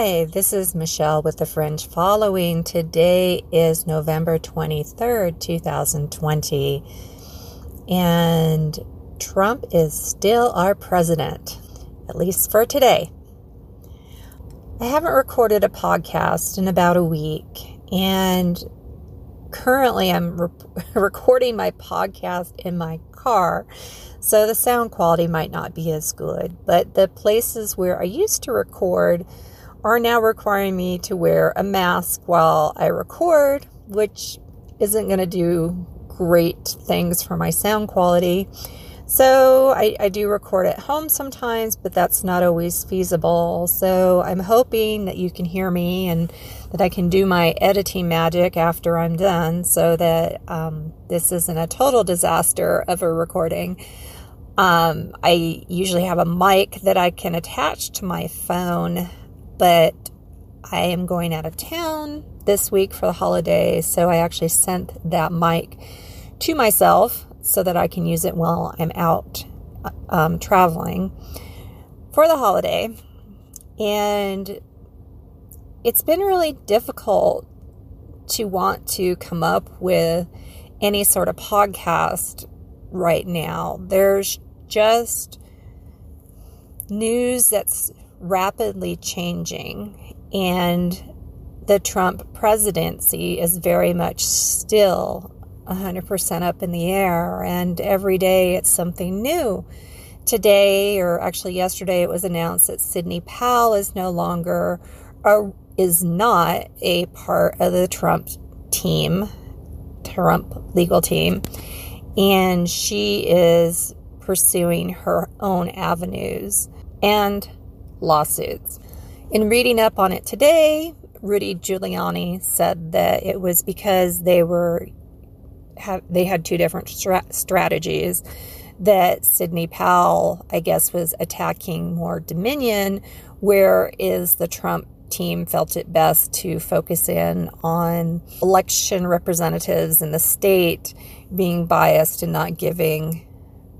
Hi, this is Michelle with the Fringe Following. Today is November 23rd, 2020, and Trump is still our president, at least for today. I haven't recorded a podcast in about a week, and currently I'm re- recording my podcast in my car, so the sound quality might not be as good. But the places where I used to record, are now requiring me to wear a mask while I record, which isn't going to do great things for my sound quality. So I, I, do record at home sometimes, but that's not always feasible. So I'm hoping that you can hear me and that I can do my editing magic after I'm done so that um, this isn't a total disaster of a recording. Um, I usually have a mic that I can attach to my phone but I am going out of town this week for the holiday, so I actually sent that mic to myself so that I can use it while I'm out um, traveling for the holiday. And it's been really difficult to want to come up with any sort of podcast right now. There's just news that's rapidly changing, and the Trump presidency is very much still 100% up in the air, and every day it's something new. Today, or actually yesterday, it was announced that Sidney Powell is no longer or is not a part of the Trump team, Trump legal team, and she is pursuing her own avenues. And lawsuits. In reading up on it today, Rudy Giuliani said that it was because they were have, they had two different stra- strategies. That Sidney Powell, I guess, was attacking more Dominion, whereas the Trump team felt it best to focus in on election representatives in the state being biased and not giving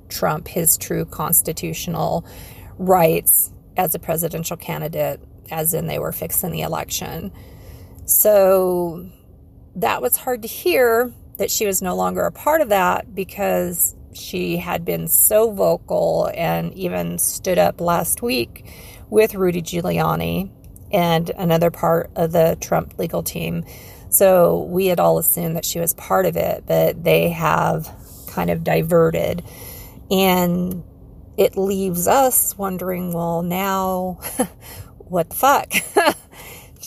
Trump his true constitutional rights as a presidential candidate, as in they were fixing the election. So that was hard to hear that she was no longer a part of that because she had been so vocal and even stood up last week with Rudy Giuliani and another part of the Trump legal team. So we had all assumed that she was part of it, but they have kind of diverted. And it leaves us wondering, well, now what the fuck?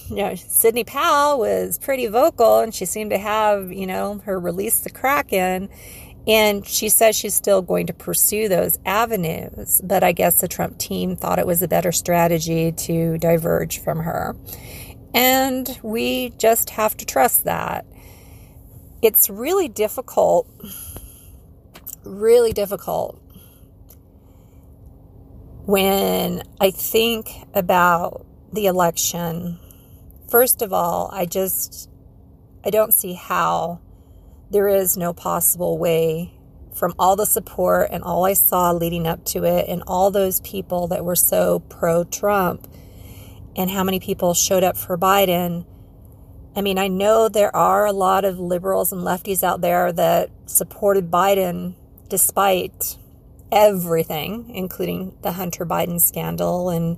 you know, Sidney Powell was pretty vocal and she seemed to have, you know, her release the Kraken. And she says she's still going to pursue those avenues. But I guess the Trump team thought it was a better strategy to diverge from her. And we just have to trust that. It's really difficult, really difficult when I think about the election, first of all, I just I don't see how there is no possible way from all the support and all I saw leading up to it and all those people that were so pro Trump and how many people showed up for Biden. I mean, I know there are a lot of liberals and lefties out there that supported Biden despite everything, including the Hunter Biden scandal and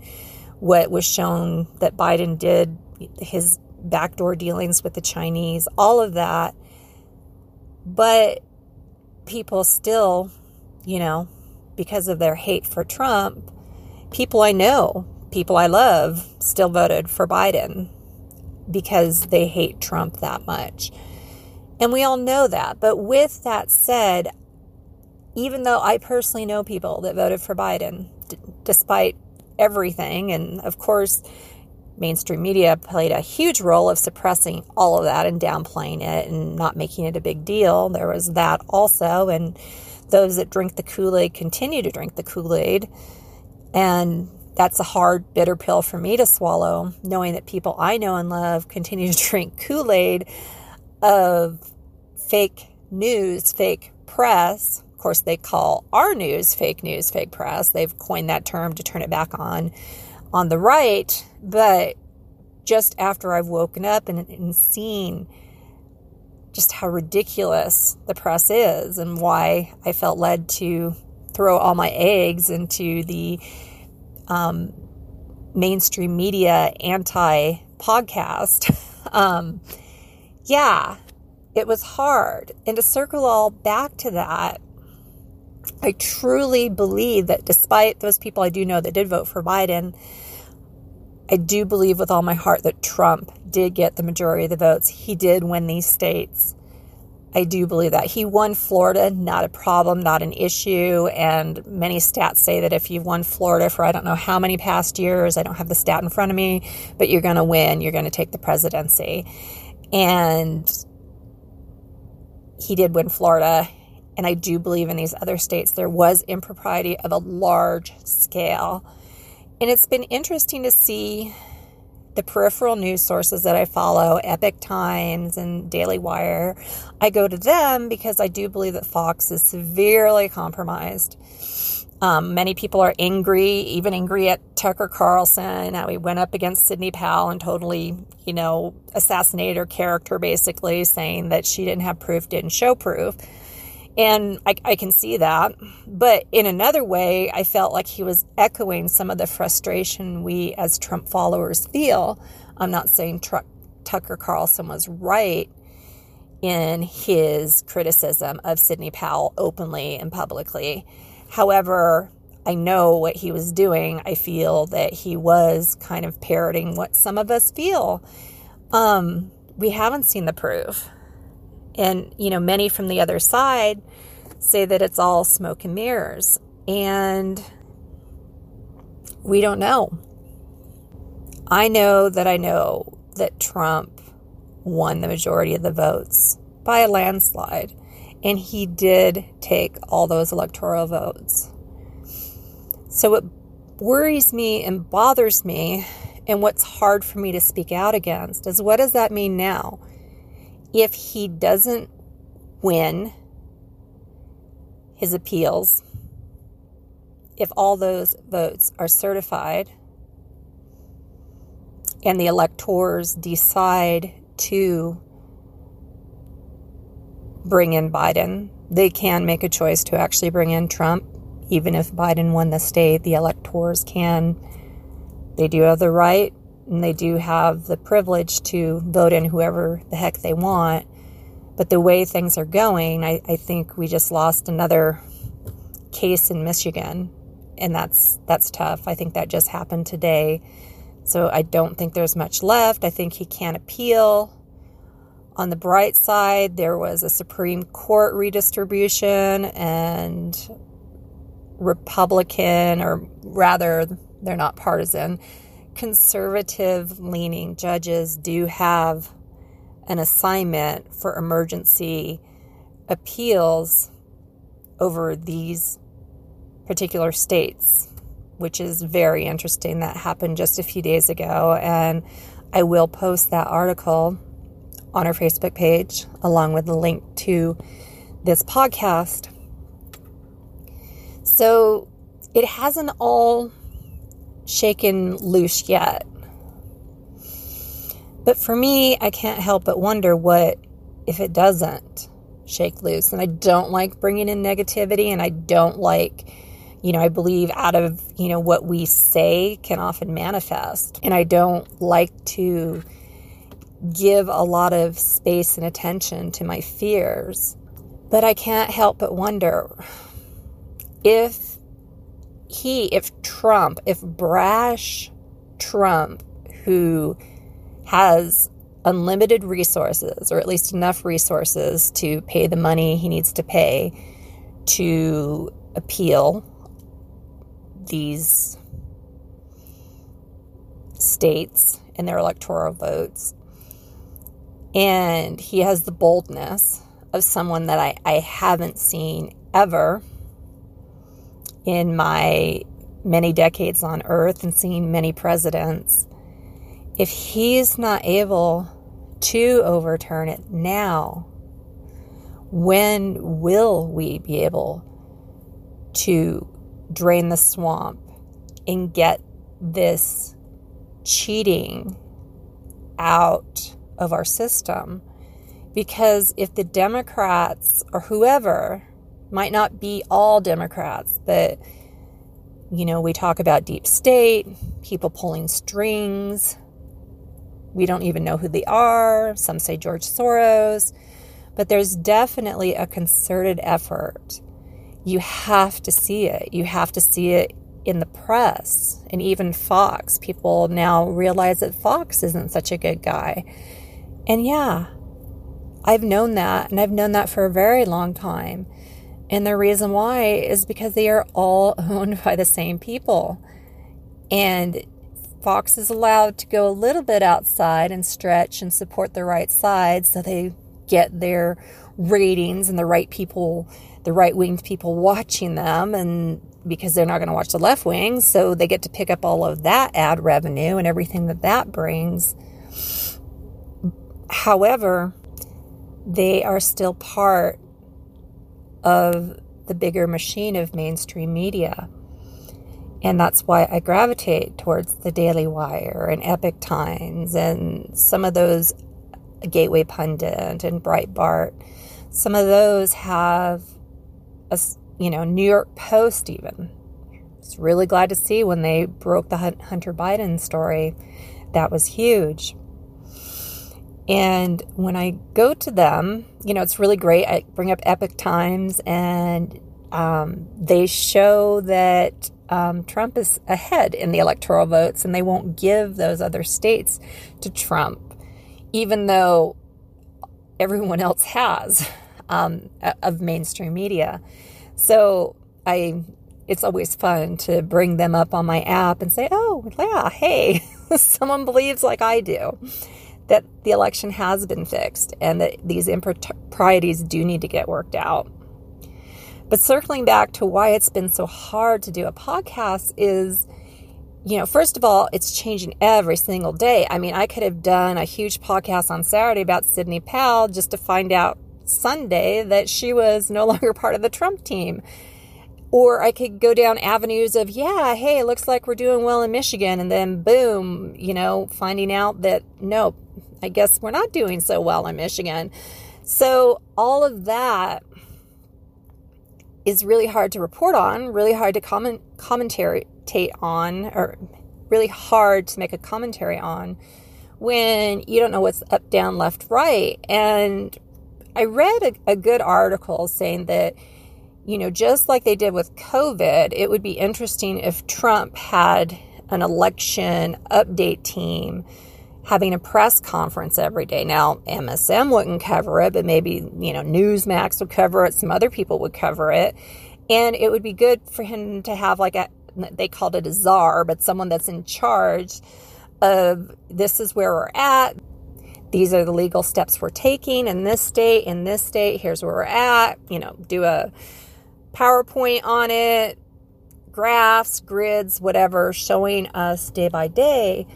what was shown that Biden did, his backdoor dealings with the Chinese, all of that. But people still, you know, because of their hate for Trump, people I know, people I love, still voted for Biden because they hate Trump that much. And we all know that. But with that said, even though I personally know people that voted for Biden, d- despite everything, and of course, mainstream media played a huge role of suppressing all of that and downplaying it and not making it a big deal. There was that also, and those that drink the Kool Aid continue to drink the Kool Aid. And that's a hard, bitter pill for me to swallow, knowing that people I know and love continue to drink Kool Aid of fake news, fake press, course, they call our news fake news, fake press. They've coined that term to turn it back on on the right. But just after I've woken up and, and seen just how ridiculous the press is and why I felt led to throw all my eggs into the um, mainstream media anti podcast. um, yeah, it was hard. And to circle all back to that, I truly believe that despite those people I do know that did vote for Biden, I do believe with all my heart that Trump did get the majority of the votes. He did win these states. I do believe that. He won Florida, not a problem, not an issue. And many stats say that if you've won Florida for I don't know how many past years, I don't have the stat in front of me, but you're going to win. You're going to take the presidency. And he did win Florida. And I do believe in these other states there was impropriety of a large scale. And it's been interesting to see the peripheral news sources that I follow, Epoch Times and Daily Wire, I go to them because I do believe that Fox is severely compromised. Um, many people are angry, even angry at Tucker Carlson, how he went up against Sidney Powell and totally, you know, assassinated her character, basically saying that she didn't have proof, didn't show proof. And I, I, can see that. But in another way, I felt like he was echoing some of the frustration we as Trump followers feel. I'm not saying Tr- Tucker Carlson was right in his criticism of Sidney Powell openly and publicly. However, I know what he was doing. I feel that he was kind of parroting what some of us feel. Um, we haven't seen the proof. And, you know, many from the other side say that it's all smoke and mirrors. And we don't know. I know that I know that Trump won the majority of the votes by a landslide. And he did take all those electoral votes. So what worries me and bothers me, and what's hard for me to speak out against, is what does that mean now? If he doesn't win his appeals, if all those votes are certified and the electors decide to bring in Biden, they can make a choice to actually bring in Trump. Even if Biden won the state, the electors can, they do have the right and they do have the privilege to vote in whoever the heck they want. But the way things are going, I, I think we just lost another case in Michigan, and that's that's tough. I think that just happened today. So I don't think there's much left. I think he can't appeal. On the bright side, there was a Supreme Court redistribution and Republican, or rather, they're not partisan, conservative leaning judges do have an assignment for emergency appeals over these particular states, which is very interesting. That happened just a few days ago, and I will post that article on our Facebook page along with the link to this podcast. So it hasn't all shaken loose yet. But for me, I can't help but wonder what if it doesn't shake loose. And I don't like bringing in negativity, and I don't like, you know, I believe out of, you know, what we say can often manifest. And I don't like to give a lot of space and attention to my fears. But I can't help but wonder if he, if Trump, if brash Trump, who has unlimited resources, or at least enough resources to pay the money he needs to pay to appeal these states and their electoral votes. And he has the boldness of someone that I, I haven't seen ever in my many decades on earth and seeing many presidents, if he's not able to overturn it now, when will we be able to drain the swamp and get this cheating out of our system. Because if the Democrats or whoever, might not be all Democrats, but you know, we talk about deep state, people pulling strings. We don't even know who they are. Some say George Soros. But there's definitely a concerted effort. You have to see it. You have to see it in the press and even Fox. People now realize that Fox isn't such a good guy. And yeah, I've known that, and I've known that for a very long time. And the reason why is because they are all owned by the same people. And Fox is allowed to go a little bit outside and stretch and support the right side so they get their ratings and the right people, the right winged people watching them. And because they're not going to watch the left wing, so they get to pick up all of that ad revenue and everything that that brings. However, they are still part of the bigger machine of mainstream media. And that's why I gravitate towards the Daily Wire and Epoch Times and some of those Gateway Pundit and Breitbart. Some of those have a, you know, New York Post even. I was really glad to see when they broke the Hunter Biden story. That was huge. And when I go to them, you know, it's really great. I bring up Epoch Times and um, they show that um, Trump is ahead in the electoral votes and they won't give those other states to Trump, even though everyone else has um, of mainstream media. So I, it's always fun to bring them up on my app and say, oh, yeah, hey, someone believes like I do that the election has been fixed and that these improprieties do need to get worked out. But circling back to why it's been so hard to do a podcast is, you know, first of all, it's changing every single day. I mean, I could have done a huge podcast on Saturday about Sidney Powell just to find out Sunday that she was no longer part of the Trump team. Or I could go down avenues of, yeah, hey, it looks like we're doing well in Michigan. And then boom, you know, finding out that no, I guess we're not doing so well in Michigan. So all of that is really hard to report on, really hard to comment commentate on, or really hard to make a commentary on when you don't know what's up, down, left, right. And I read a, a good article saying that you know, just like they did with COVID, it would be interesting if Trump had an election update team having a press conference every day. Now, MSM wouldn't cover it, but maybe, you know, Newsmax would cover it, some other people would cover it. And it would be good for him to have like a, they called it a czar, but someone that's in charge of this is where we're at. These are the legal steps we're taking in this state, in this state. Here's where we're at. You know, do a PowerPoint on it, graphs, grids, whatever, showing us day by day,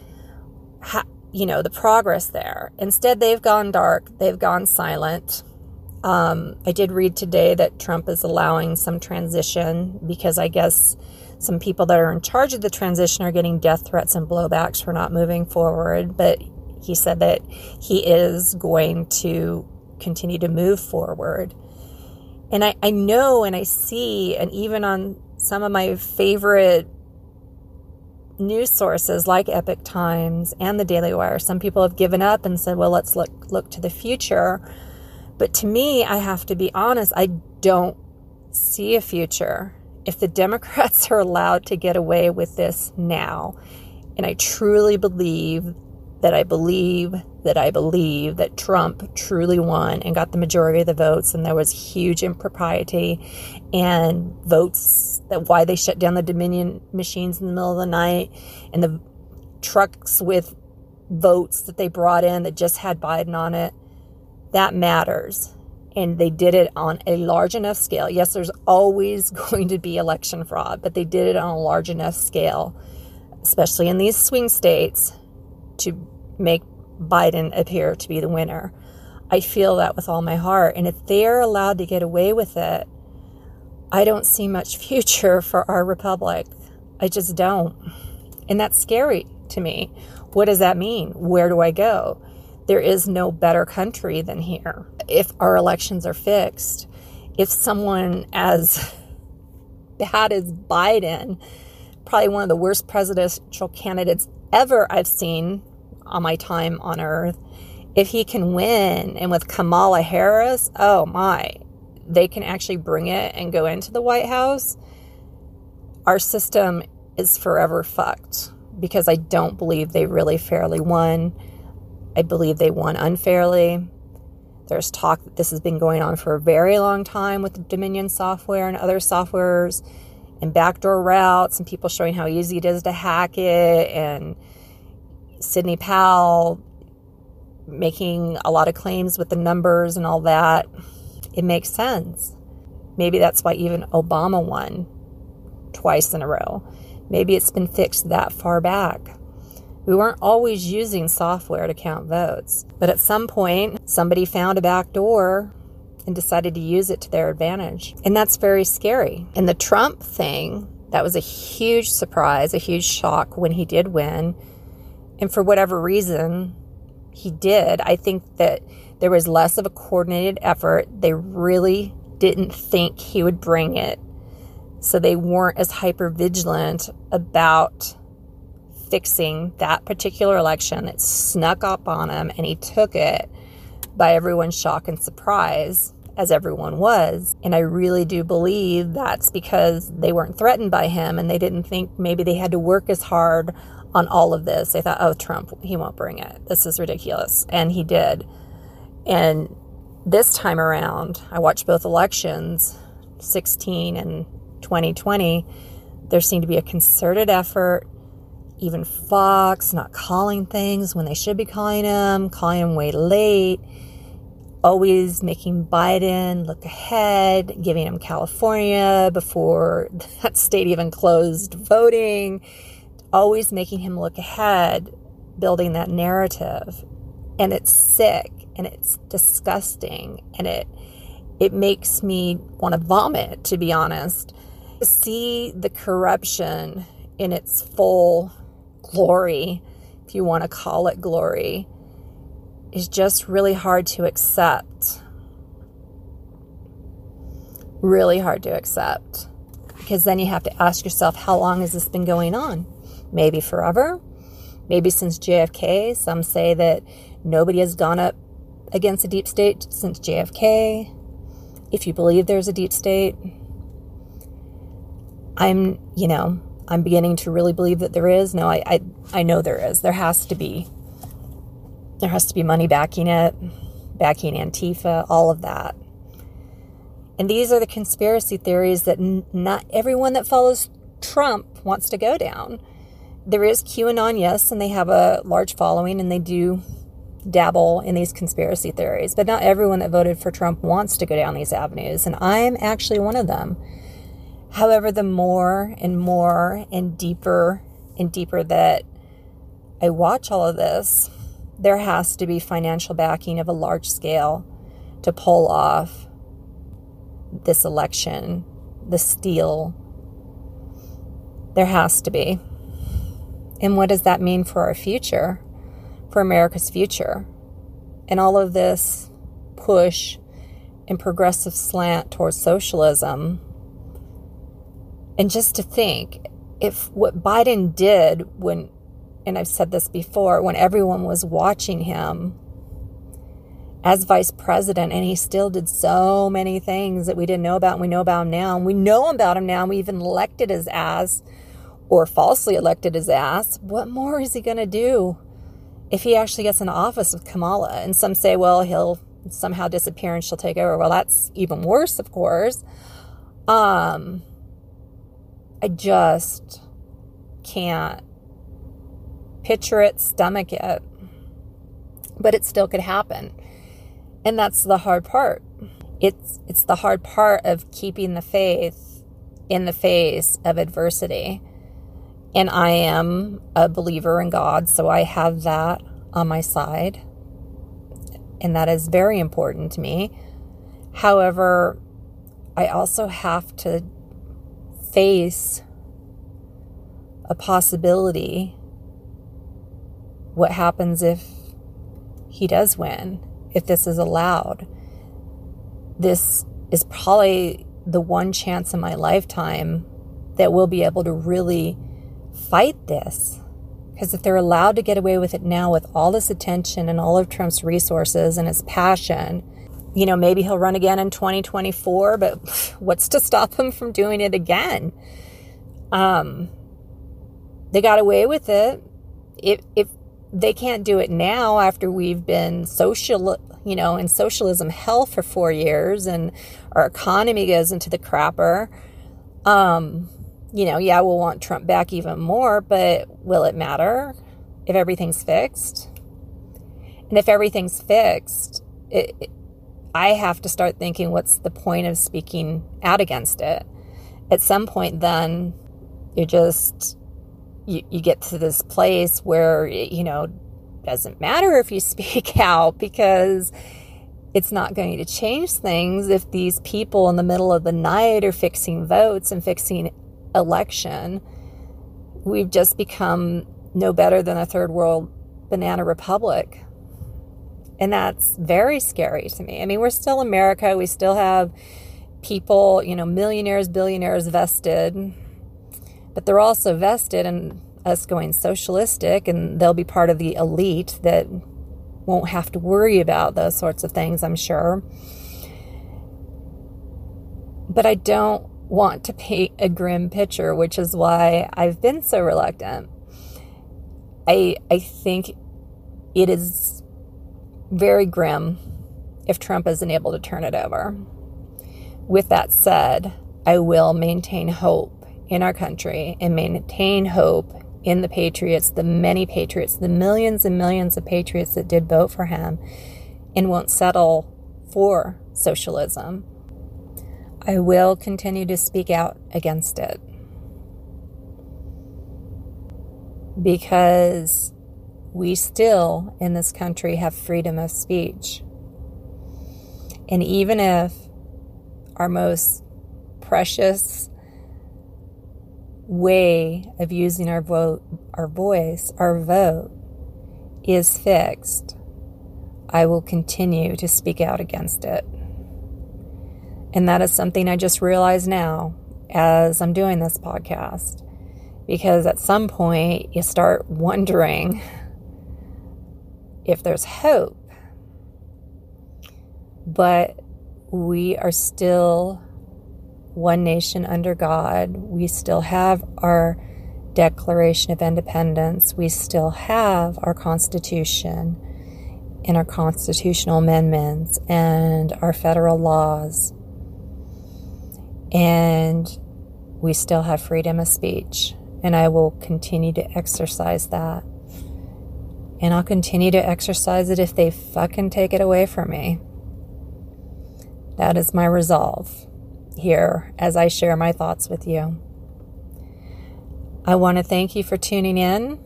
how, you know, the progress there. Instead, they've gone dark, they've gone silent. Um, I did read today that Trump is allowing some transition because I guess some people that are in charge of the transition are getting death threats and blowbacks for not moving forward. But he said that he is going to continue to move forward. And I, I know and I see, and even on some of my favorite news sources like Epoch Times and the Daily Wire, some people have given up and said, well, let's look, look to the future. But to me, I have to be honest, I don't see a future. If the Democrats are allowed to get away with this now, and I truly believe that I believe that I believe that Trump truly won and got the majority of the votes, and there was huge impropriety and votes that why they shut down the Dominion machines in the middle of the night and the trucks with votes that they brought in that just had Biden on it. That matters. And they did it on a large enough scale. Yes, there's always going to be election fraud, but they did it on a large enough scale, especially in these swing states, to make Biden appear to be the winner. I feel that with all my heart. And if they're allowed to get away with it, I don't see much future for our republic. I just don't. And that's scary to me. What does that mean? Where do I go? There is no better country than here. If our elections are fixed, if someone as bad as Biden, probably one of the worst presidential candidates ever I've seen on my time on earth, if he can win and with Kamala Harris, oh my, they can actually bring it and go into the White House, our system is forever fucked because I don't believe they really fairly won. I believe they won unfairly. There's talk that this has been going on for a very long time with Dominion software and other softwares and backdoor routes and people showing how easy it is to hack it and Sidney Powell making a lot of claims with the numbers and all that. It makes sense. Maybe that's why even Obama won twice in a row. Maybe it's been fixed that far back. We weren't always using software to count votes, but at some point, somebody found a back door and decided to use it to their advantage. And that's very scary. And the Trump thing, that was a huge surprise, a huge shock when he did win. And for whatever reason, he did. I think that there was less of a coordinated effort. They really didn't think he would bring it. So they weren't as hyper vigilant about fixing that particular election. It snuck up on him and he took it by everyone's shock and surprise, as everyone was. And I really do believe that's because they weren't threatened by him and they didn't think maybe they had to work as hard on all of this. They thought, oh, Trump, he won't bring it. This is ridiculous. And he did. And this time around, I watched both elections, 16 and 2020. There seemed to be a concerted effort even Fox not calling things when they should be calling them, calling them way late, always making Biden look ahead, giving him California before that state even closed voting, always making him look ahead, building that narrative. And it's sick and it's disgusting and it it makes me want to vomit to be honest. To see the corruption in its full glory, if you want to call it glory, is just really hard to accept. Really hard to accept. Because then you have to ask yourself, how long has this been going on? Maybe forever? Maybe since JFK. Some say that nobody has gone up against a deep state since JFK. If you believe there's a deep state, I'm, you know, I'm beginning to really believe that there is. No, I, I, I know there is. There has to be. There has to be money backing it, backing Antifa, all of that. And these are the conspiracy theories that n- not everyone that follows Trump wants to go down. There is QAnon, yes, and they have a large following and they do dabble in these conspiracy theories, but not everyone that voted for Trump wants to go down these avenues. And I'm actually one of them. However, the more and more and deeper and deeper that I watch all of this, there has to be financial backing of a large scale to pull off this election, the steal. There has to be. And what does that mean for our future, for America's future? And all of this push and progressive slant towards socialism and just to think if what Biden did when, and I've said this before, when everyone was watching him as vice president, and he still did so many things that we didn't know about, and we know about him now, and we know about him now, and we even elected his ass or falsely elected his ass. What more is he going to do if he actually gets in office with Kamala? And some say, well, he'll somehow disappear and she'll take over. Well, that's even worse, of course. Um, I just can't picture it, stomach it. But it still could happen. And that's the hard part. It's it's the hard part of keeping the faith in the face of adversity. And I am a believer in God, so I have that on my side. And that is very important to me. However, I also have to face a possibility what happens if he does win, if this is allowed. This is probably the one chance in my lifetime that we'll be able to really fight this. Because if they're allowed to get away with it now with all this attention and all of Trump's resources and his passion, you know, maybe he'll run again in 2024, but what's to stop him from doing it again? Um, they got away with it. If, if they can't do it now after we've been social, you know, in socialism hell for four years and our economy goes into the crapper, um, you know, yeah, we'll want Trump back even more, but will it matter if everything's fixed? And if everything's fixed, it, it, I have to start thinking what's the point of speaking out against it? At some point, then you just you, you get to this place where you know doesn't matter if you speak out because it's not going to change things if these people in the middle of the night are fixing votes and fixing election, we've just become no better than a third world banana republic. And that's very scary to me. I mean, we're still America. We still have people, you know, millionaires, billionaires vested, but they're also vested in us going socialistic, and they'll be part of the elite that won't have to worry about those sorts of things, I'm sure. But I don't want to paint a grim picture, which is why I've been so reluctant. I I think it is very grim if Trump isn't able to turn it over. With that said, I will maintain hope in our country and maintain hope in the patriots, the many patriots, the millions and millions of patriots that did vote for him and won't settle for socialism I will continue to speak out against it. Because we still in this country have freedom of speech. And even if our most precious way of using our vote, our voice, our vote is fixed, I will continue to speak out against it. And that is something I just realized now as I'm doing this podcast. Because at some point, you start wondering if there's hope. But we are still one nation under God. We still have our Declaration of Independence. We still have our Constitution and our constitutional amendments and our federal laws and we still have freedom of speech. And I will continue to exercise that. And I'll continue to exercise it if they fucking take it away from me. That is my resolve here as I share my thoughts with you. I want to thank you for tuning in.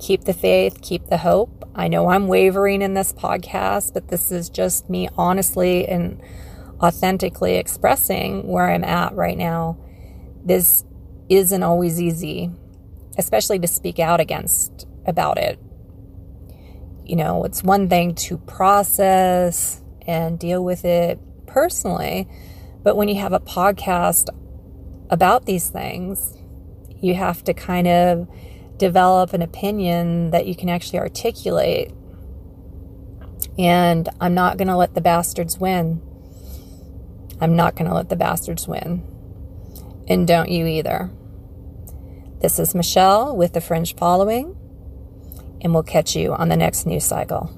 Keep the faith, keep the hope. I know I'm wavering in this podcast, but this is just me honestly and authentically expressing where I'm at right now, this isn't always easy, especially to speak out against about it. You know, it's one thing to process and deal with it personally, but when you have a podcast about these things, you have to kind of develop an opinion that you can actually articulate. And I'm not going to let the bastards win. I'm not going to let the bastards win. And don't you either. This is Michelle with the Fringe Following, and we'll catch you on the next news cycle.